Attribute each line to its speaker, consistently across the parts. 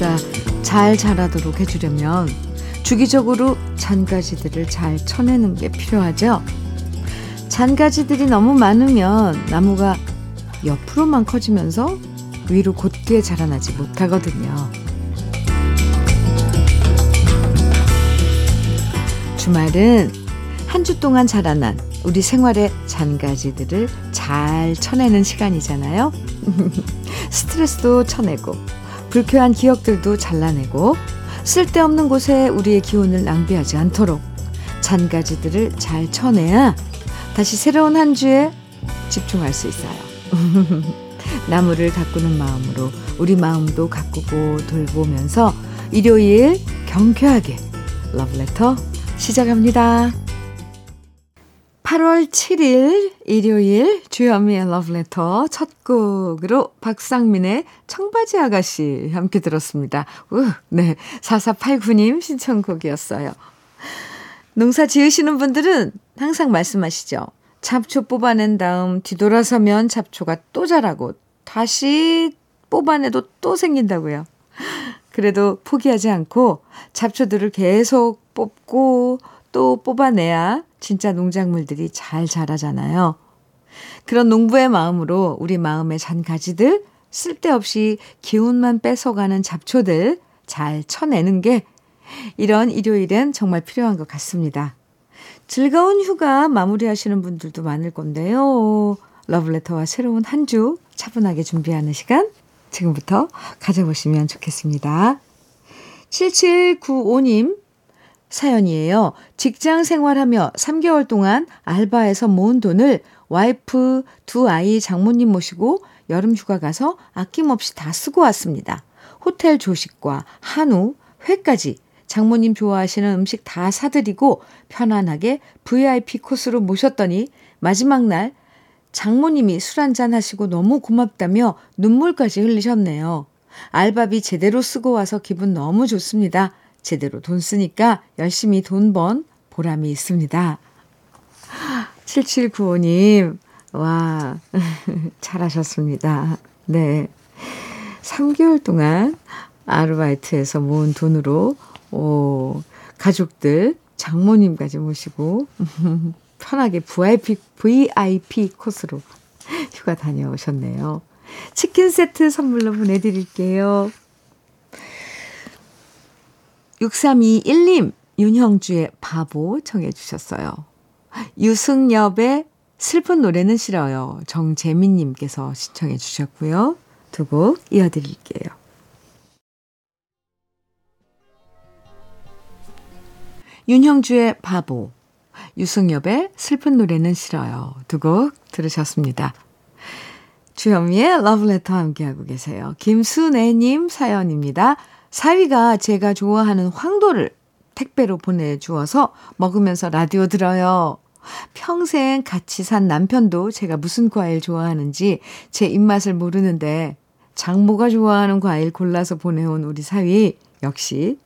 Speaker 1: 나무가 잘 자라도록 해주려면 주기적으로 잔가지들을 잘 쳐내는 게 필요하죠. 잔가지들이 너무 많으면 나무가 옆으로만 커지면서 위로 곧게 자라나지 못하거든요. 주말은 한 주 동안 자라난 우리 생활의 잔가지들을 잘 쳐내는 시간이잖아요. 스트레스도 쳐내고, 불쾌한 기억들도 잘라내고, 쓸데없는 곳에 우리의 기운을 낭비하지 않도록 잔가지들을 잘 쳐내야 다시 새로운 한 주에 집중할 수 있어요. 나무를 가꾸는 마음으로 우리 마음도 가꾸고 돌보면서 일요일 경쾌하게 러브레터 시작합니다. 8월 7일 일요일 주현미의 러브레터 첫 곡으로 박상민의 청바지 아가씨 함께 들었습니다. 우, 네. 4489님 신청곡이었어요. 농사 지으시는 분들은 항상 말씀하시죠. 잡초 뽑아낸 다음 뒤돌아서면 잡초가 또 자라고 다시 뽑아내도 또 생긴다고요. 그래도 포기하지 않고 잡초들을 계속 뽑고 또 뽑아내야 진짜 농작물들이 잘 자라잖아요. 그런 농부의 마음으로 우리 마음의 잔가지들, 쓸데없이 기운만 뺏어가는 잡초들 잘 쳐내는 게 이런 일요일엔 정말 필요한 것 같습니다. 즐거운 휴가 마무리하시는 분들도 많을 건데요. 러블레터와 새로운 한 주 차분하게 준비하는 시간 지금부터 가져보시면 좋겠습니다. 7795님 사연이에요. 직장 생활하며 3개월 동안 알바해서 모은 돈을 와이프 두 아이 장모님 모시고 여름 휴가 가서 아낌없이 다 쓰고 왔습니다. 호텔 조식과 한우, 회까지 장모님 좋아하시는 음식 다 사드리고 편안하게 VIP 코스로 모셨더니 마지막 날 장모님이 술 한잔 하시고 너무 고맙다며 눈물까지 흘리셨네요. 알바비 제대로 쓰고 와서 기분 너무 좋습니다. 제대로 돈 쓰니까 열심히 돈 번 보람이 있습니다. 7795님, 와, 잘하셨습니다. 네. 3개월 동안 아르바이트에서 모은 돈으로, 오, 가족들, 장모님까지 모시고, 편하게 VIP, VIP 코스로 휴가 다녀오셨네요. 치킨 세트 선물로 보내드릴게요. 6321님, 윤형주의 바보 청해 주셨어요. 유승엽의 슬픈 노래는 싫어요. 정재민님께서 시청해 주셨고요. 두 곡 이어드릴게요. 윤형주의 바보, 유승엽의 슬픈 노래는 싫어요. 두 곡 들으셨습니다. 주현미의 러브레터 함께하고 계세요. 김순애님 사연입니다. 사위가 제가 좋아하는 황도를 택배로 보내주어서 먹으면서 라디오 들어요. 평생 같이 산 남편도 제가 무슨 과일 좋아하는지 제 입맛을 모르는데 장모가 좋아하는 과일 골라서 보내온 우리 사위 역시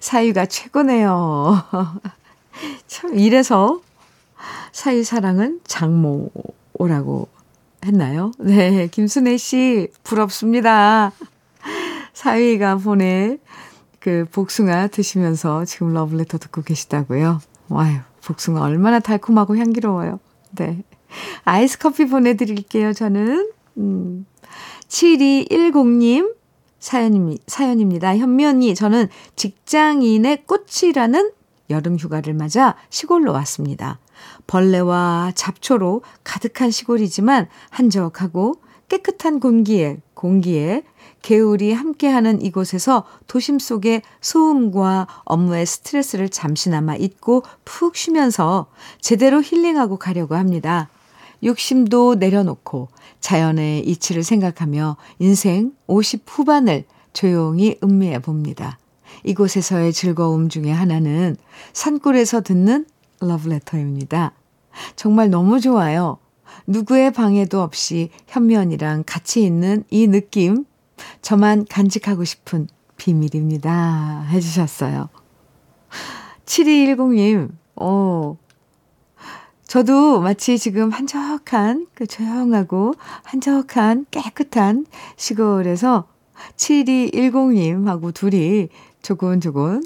Speaker 1: 사위가 최고네요. 참 이래서 사위 사랑은 장모라고 했나요? 네, 김순애 씨 부럽습니다. 사위가 보내 그 복숭아 드시면서 지금 러블레터 듣고 계시다고요. 와유, 복숭아 얼마나 달콤하고 향기로워요. 네. 아이스 커피 보내드릴게요, 저는. 음. 7210님 사연입니다. 사연입니다. 현미 언니, 저는 직장인의 꽃이라는 여름 휴가를 맞아 시골로 왔습니다. 벌레와 잡초로 가득한 시골이지만 한적하고 깨끗한 공기에, 공기에 개울이 함께하는 이곳에서 도심 속의 소음과 업무의 스트레스를 잠시나마 잊고 푹 쉬면서 제대로 힐링하고 가려고 합니다. 욕심도 내려놓고 자연의 이치를 생각하며 인생 50 후반을 조용히 음미해 봅니다. 이곳에서의 즐거움 중에 하나는 산골에서 듣는 러브레터입니다. 정말 너무 좋아요. 누구의 방해도 없이 현면이랑 같이 있는 이 느낌, 저만 간직하고 싶은 비밀입니다. 해주셨어요. 7210님, 어, 저도 마치 지금 한적한, 그 조용하고 한적한 깨끗한 시골에서 7210님하고 둘이 조곤조곤,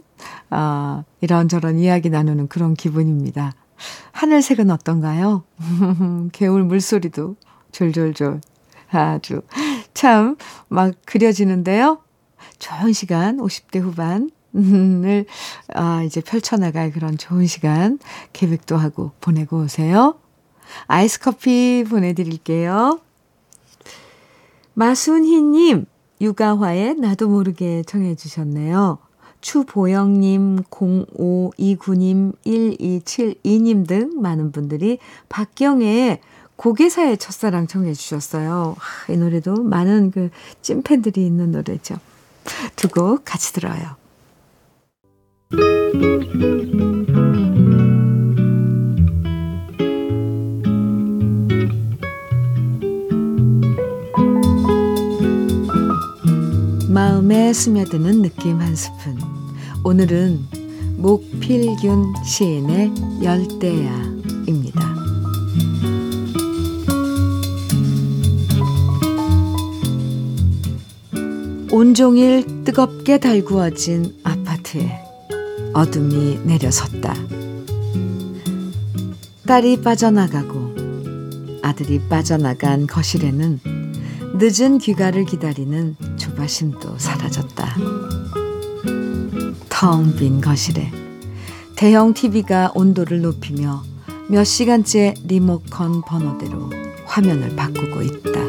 Speaker 1: 아, 이런저런 이야기 나누는 그런 기분입니다. 하늘색은 어떤가요? 개울 물소리도 졸졸졸 아주 참 막 그려지는데요. 좋은 시간, 50대 후반을 아, 이제 펼쳐나갈 그런 좋은 시간 계획도 하고 보내고 오세요. 아이스 커피 보내드릴게요. 마순희님, 육아화에 나도 모르게 청해 주셨네요. 추보영님, 0529님, 1272님 등 많은 분들이 박경애의 고개사의 첫사랑 청해 주셨어요. 이 노래도 많은 그 찐팬들이 있는 노래죠. 두 곡 같이 들어요. 마음에 스며드는 느낌 한 스푼. 오늘은 목필균 시인의 열대야입니다. 온종일 뜨겁게 달구어진 아파트에 어둠이 내려섰다. 딸이 빠져나가고 아들이 빠져나간 거실에는 늦은 귀가를 기다리는 조바심도 사라졌다. 텅 빈 거실에 대형 TV가 온도를 높이며 몇 시간째 리모컨 번호대로 화면을 바꾸고 있다.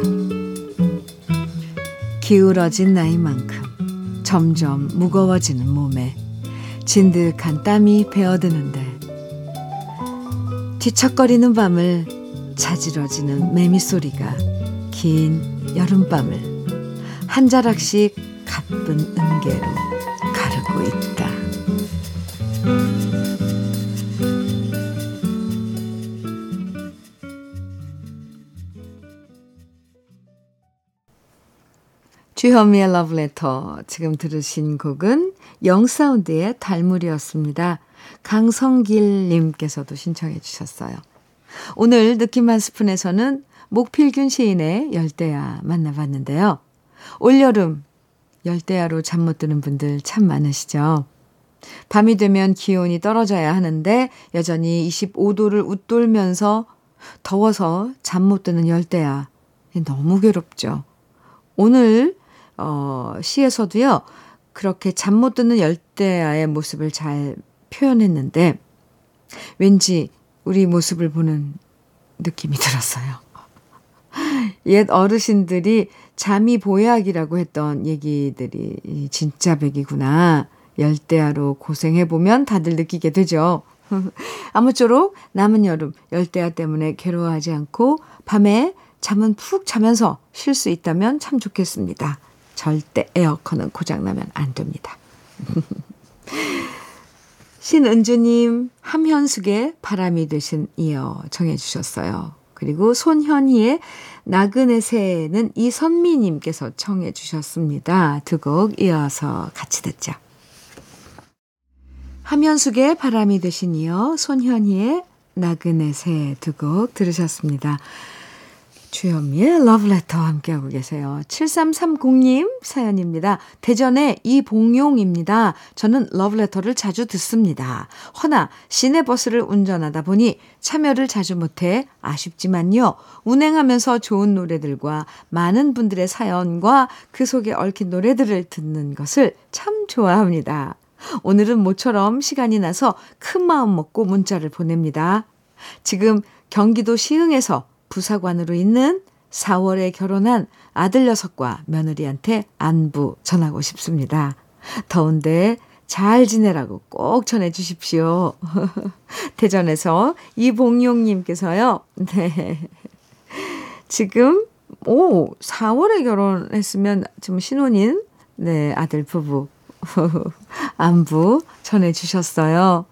Speaker 1: 기울어진 나이만큼 점점 무거워지는 몸에 진득한 땀이 배어드는데 뒤척거리는 밤을 자지러지는 매미 소리가 긴 여름밤을 한 자락씩 가쁜 음계로 가르고 있다. 주현미의 러브레터. 지금 들으신 곡은 영사운드의 달물이었습니다. 강성길 님께서도 신청해 주셨어요. 오늘 느낌 한 스푼에서는 목필균 시인의 열대야 만나봤는데요. 올여름 열대야로 잠 못 드는 분들 참 많으시죠? 밤이 되면 기온이 떨어져야 하는데 여전히 25도를 웃돌면서 더워서 잠 못 드는 열대야. 너무 괴롭죠. 오늘 어, 시에서도요, 그렇게 잠 못 드는 열대야의 모습을 잘 표현했는데, 왠지 우리 모습을 보는 느낌이 들었어요. 옛 어르신들이 잠이 보약이라고 했던 얘기들이 진짜 백이구나. 열대야로 고생해보면 다들 느끼게 되죠. 아무쪼록 남은 여름 열대야 때문에 괴로워하지 않고 밤에 잠은 푹 자면서 쉴 수 있다면 참 좋겠습니다. 절대 에어컨은 고장나면 안 됩니다. 신은주님, 함현숙의 바람이 되신 이어 정해주셨어요. 그리고 손현희의 나그네 새는 이선미님께서 청해 주셨습니다. 두 곡 이어서 같이 듣죠. 함현숙의 바람이 되신 이어 손현희의 나그네 새 두 곡 들으셨습니다. 주현미의 러브레터와 함께하고 계세요. 7330님 사연입니다. 대전의 이봉용입니다. 저는 러브레터를 자주 듣습니다. 허나 시내버스를 운전하다 보니 참여를 자주 못해 아쉽지만요. 운행하면서 좋은 노래들과 많은 분들의 사연과 그 속에 얽힌 노래들을 듣는 것을 참 좋아합니다. 오늘은 모처럼 시간이 나서 큰 마음 먹고 문자를 보냅니다. 지금 경기도 시흥에서 부사관으로 있는 4월에 결혼한 아들 녀석과 며느리한테 안부 전하고 싶습니다. 더운데 잘 지내라고 꼭 전해 주십시오. 대전에서 이봉용님께서요, 네. 지금, 오, 4월에 결혼했으면 지금 신혼인, 네, 아들 부부, 안부 전해 주셨어요.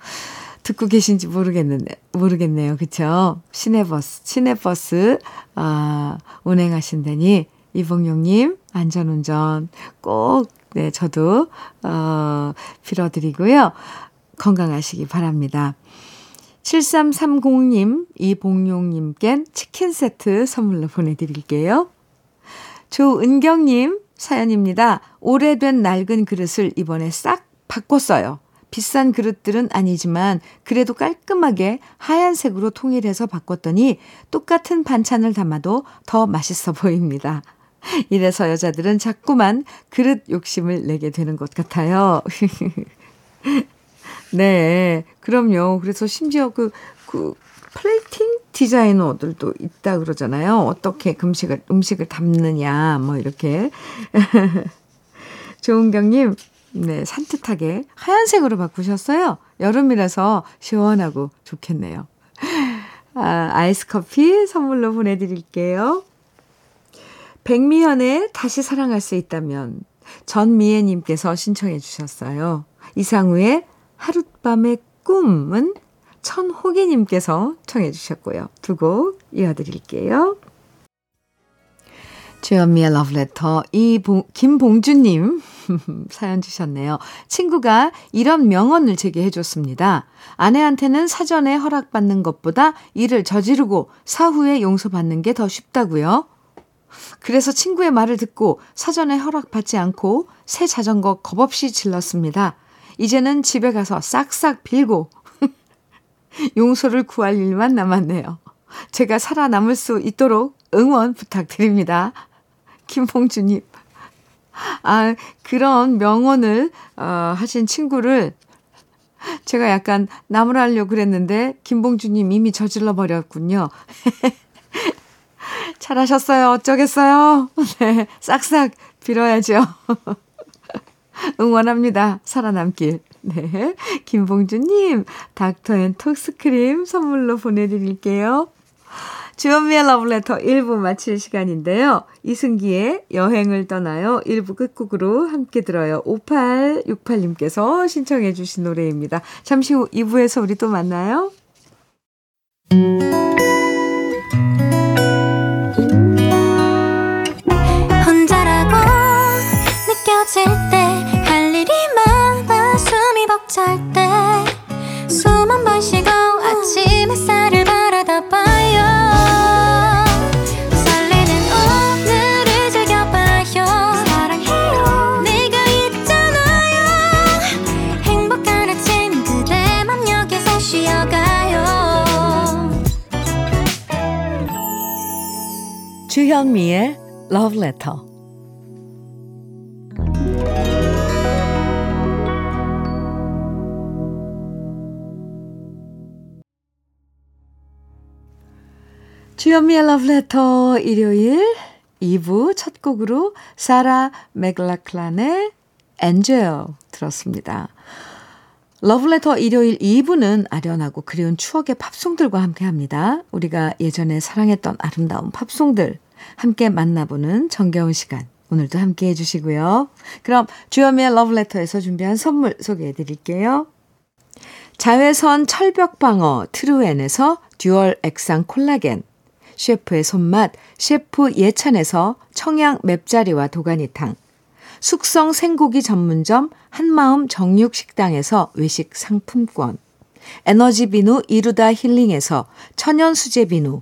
Speaker 1: 듣고 계신지 모르겠는데, 모르겠네요. 그쵸? 시내버스, 시내버스, 아, 운행하신다니, 이봉용님, 안전운전 꼭, 네, 저도, 어, 빌어드리고요. 건강하시기 바랍니다. 7330님, 이봉용님껜 치킨 세트 선물로 보내드릴게요. 조은경님, 사연입니다. 오래된 낡은 그릇을 이번에 싹 바꿨어요. 비싼 그릇들은 아니지만 그래도 깔끔하게 하얀색으로 통일해서 바꿨더니 똑같은 반찬을 담아도 더 맛있어 보입니다. 이래서 여자들은 자꾸만 그릇 욕심을 내게 되는 것 같아요. 네, 그럼요. 그래서 심지어 그, 그, 플레이팅 디자이너들도 있다 그러잖아요. 어떻게 음식을, 음식을 담느냐, 뭐, 이렇게. 조은경님, 네, 산뜻하게 하얀색으로 바꾸셨어요. 여름이라서 시원하고 좋겠네요. 아, 아이스 커피 선물로 보내드릴게요. 백미연의 다시 사랑할 수 있다면 전미애님께서 신청해 주셨어요. 이상우의 하룻밤의 꿈은 천호기님께서 청해 주셨고요. 두 곡 이어드릴게요. 주현미의 러브레터 이 김봉주님 사연 주셨네요. 친구가 이런 명언을 제게 해줬습니다. 아내한테는 사전에 허락받는 것보다 일을 저지르고 사후에 용서받는 게 더 쉽다고요. 그래서 친구의 말을 듣고 사전에 허락받지 않고 새 자전거 겁없이 질렀습니다. 이제는 집에 가서 싹싹 빌고 용서를 구할 일만 남았네요. 제가 살아남을 수 있도록 응원 부탁드립니다. 김봉주님. 아, 그런 명언을, 어, 하신 친구를 제가 약간 나무라려고 그랬는데, 김봉주님 이미 저질러 버렸군요. 잘하셨어요. 어쩌겠어요. 네, 싹싹 빌어야죠. 응원합니다. 살아남길. 네. 김봉주님, 닥터 앤 톡스크림 선물로 보내드릴게요. 주현미의 러브레터 1부 마칠 시간인데요. 이승기의 여행을 떠나요. 1부 끝곡으로 함께 들어요. 5868님께서 신청해 주신 노래입니다. 잠시 후 2부에서 우리 또 만나요. 혼자라고 느껴질 때 할 일이 많아 숨이 벅찰 때 숨 한 번 쉬고 아침 햇살을 주현미의 Love Letter. 주현미의 Love Letter 일요일 2부 첫 곡으로 사라 맥락클란의 Angel 들었습니다. 러브레터 일요일 2부는 아련하고 그리운 추억의 팝송들과 함께 합니다. 우리가 예전에 사랑했던 아름다운 팝송들 함께 만나보는 정겨운 시간. 오늘도 함께 해주시고요. 그럼 주현미의 러브레터에서 준비한 선물 소개해 드릴게요. 자외선 철벽 방어 트루엔에서 dual 액상 콜라겐, 셰프의 손맛 셰프 예찬에서 청양 맵자리와 도가니탕, 숙성 생고기 전문점 한마음 정육식당에서 외식 상품권, 에너지 비누 이루다 힐링에서 천연 수제 비누,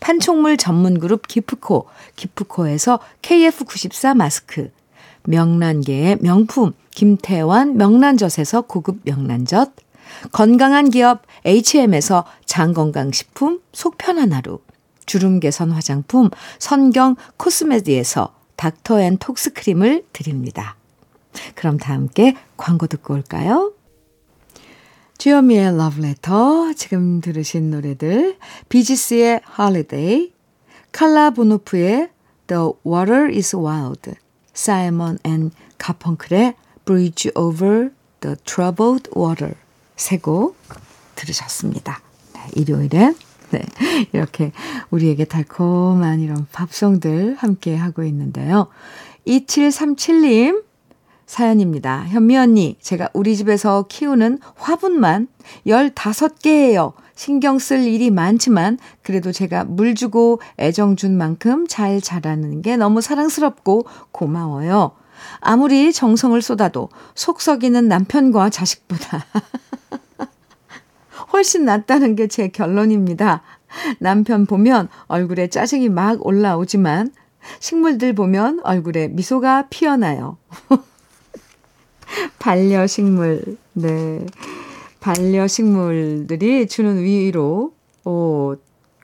Speaker 1: 판촉물 전문 그룹 기프코, 기프코에서 KF94 마스크, 명란계의 명품 김태환 명란젓에서 고급 명란젓, 건강한 기업 H&M에서 장건강식품 속편한 하루, 주름 개선 화장품 선경 코스메디에서 닥터앤톡스크림을 드립니다. 그럼 다 함께 광고 듣고 올까요? 주현미의 러브레터 지금 들으신 노래들 비지스의 Holiday, 칼라 보노프의 The Water is Wild, 사이먼 앤 가펑클의 Bridge Over the Troubled Water 세곡 들으셨습니다. 네, 일요일에 네, 이렇게 우리에게 달콤한 이런 팝송들 함께 하고 있는데요. 2737님 사연입니다. 현미 언니, 제가 우리 집에서 키우는 화분만 15개예요. 신경 쓸 일이 많지만 그래도 제가 물 주고 애정 준 만큼 잘 자라는 게 너무 사랑스럽고 고마워요. 아무리 정성을 쏟아도 속 썩이는 남편과 자식보다 훨씬 낫다는 게 제 결론입니다. 남편 보면 얼굴에 짜증이 막 올라오지만 식물들 보면 얼굴에 미소가 피어나요. 반려식물, 네. 반려식물들이 주는 위로, 오,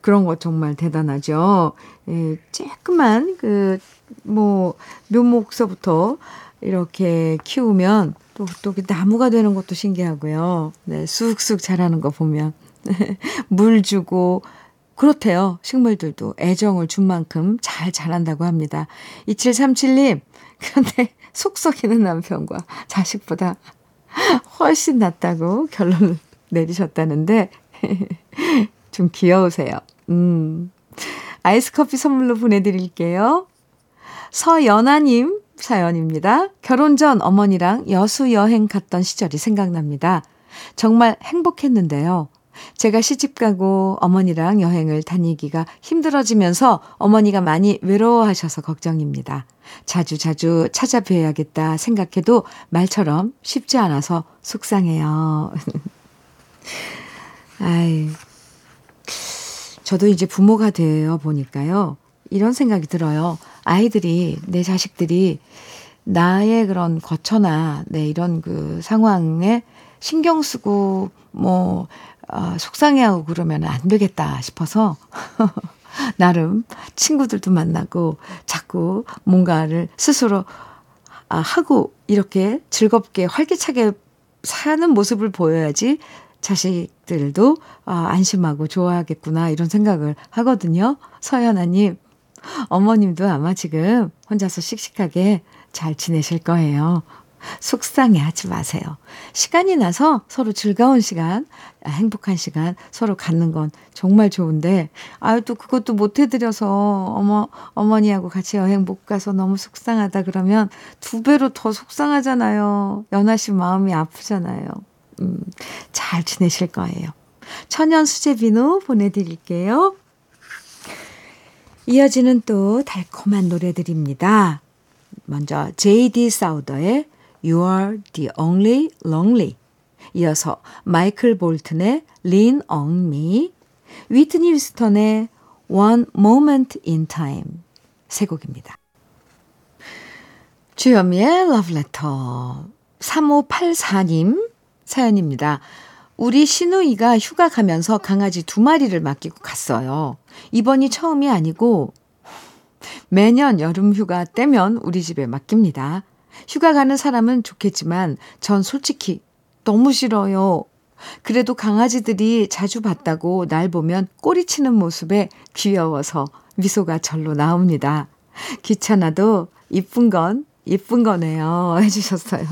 Speaker 1: 그런 거 정말 대단하죠. 예, 조그만, 그, 뭐, 묘목서부터 이렇게 키우면 또, 또 나무가 되는 것도 신기하고요. 네, 쑥쑥 자라는 거 보면. 물 주고, 그렇대요. 식물들도 애정을 준 만큼 잘 자란다고 합니다. 2737님, 그런데 속 썩이는 남편과 자식보다 훨씬 낫다고 결론을 내리셨다는데 좀 귀여우세요. 음. 아이스 커피 선물로 보내드릴게요. 서연아님 사연입니다. 결혼 전 어머니랑 여수 여행 갔던 시절이 생각납니다. 정말 행복했는데요. 제가 시집가고 어머니랑 여행을 다니기가 힘들어지면서 어머니가 많이 외로워하셔서 걱정입니다. 자주 자주 찾아뵈야겠다 생각해도 말처럼 쉽지 않아서 속상해요. 아이, 저도 이제 부모가 되어 보니까요. 이런 생각이 들어요. 아이들이, 내 자식들이 나의 그런 거처나 내 이런 그 상황에 신경 쓰고 뭐 어, 속상해하고 그러면 안 되겠다 싶어서 나름 친구들도 만나고 자꾸 뭔가를 스스로 아, 하고 이렇게 즐겁게 활기차게 사는 모습을 보여야지 자식들도 아, 안심하고 좋아하겠구나 이런 생각을 하거든요. 서연아님, 어머님도 아마 지금 혼자서 씩씩하게 잘 지내실 거예요. 속상해 하지 마세요. 시간이 나서 서로 즐거운 시간, 아, 행복한 시간 서로 갖는 건 정말 좋은데, 아유, 또 그것도 못 해드려서 어머, 어머니하고 같이 여행 못 가서 너무 속상하다 그러면 두 배로 더 속상하잖아요. 연아 씨 마음이 아프잖아요. 음, 잘 지내실 거예요. 천연 수제 비누 보내드릴게요. 이어지는 또 달콤한 노래들입니다. 먼저 JD 사우더의 You are the only lonely. 이어서 마이클 볼튼의 Lean on me, 위트니 위스턴의 One moment in time. 세 곡입니다. 주현미의 Love Letter 3584님 사연입니다. 우리 시누이가 휴가 가면서 강아지 두 마리를 맡기고 갔어요. 이번이 처음이 아니고 매년 여름 휴가 때면 우리 집에 맡깁니다. 휴가 가는 사람은 좋겠지만 전 솔직히 너무 싫어요. 그래도 강아지들이 자주 봤다고 날 보면 꼬리치는 모습에 귀여워서 미소가 절로 나옵니다. 귀찮아도 이쁜 건 이쁜 거네요. 해주셨어요.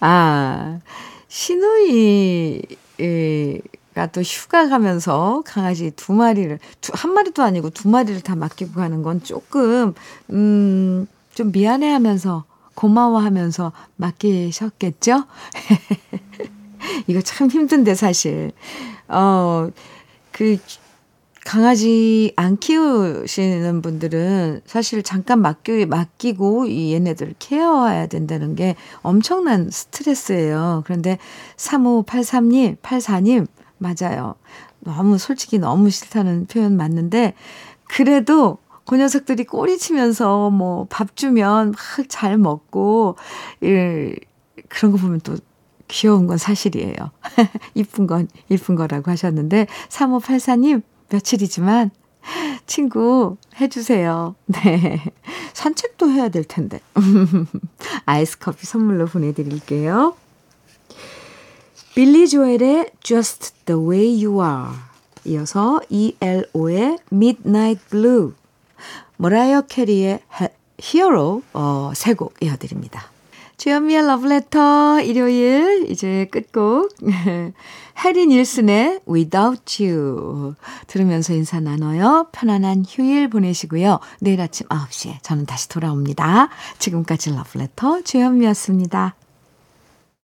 Speaker 1: 아, 시누이, 가 또 휴가 가면서 강아지 두 마리를, 두, 한 마리도 아니고 두 마리를 다 맡기고 가는 건 조금, 음, 좀 미안해 하면서 고마워하면서 맡기셨겠죠? 이거 참 힘든데 사실. 어, 그 강아지 안 키우시는 분들은 사실 잠깐 맡기, 맡기고 이 얘네들을 케어해야 된다는 게 엄청난 스트레스예요. 그런데 3583님, 84님, 맞아요. 너무 솔직히 너무 싫다는 표현 맞는데, 그래도 그 녀석들이 꼬리 치면서 뭐 밥 주면 막 잘 먹고, 예, 그런 거 보면 또 귀여운 건 사실이에요. 이쁜 건 이쁜 거라고 하셨는데, 3584님, 며칠이지만 친구 해주세요. 네. 산책도 해야 될 텐데. 아이스 커피 선물로 보내드릴게요. 빌리 조엘의 Just the Way You Are 이어서 ELO의 Midnight Blue 머라이어 캐리의 Hero 어, 세곡 이어드립니다. 주현미의 러브레터 일요일 이제 끝곡 해리 닐슨의 Without You 들으면서 인사 나눠요. 편안한 휴일 보내시고요. 내일 아침 9시에 저는 다시 돌아옵니다. 지금까지 러브레터 주현미였습니다.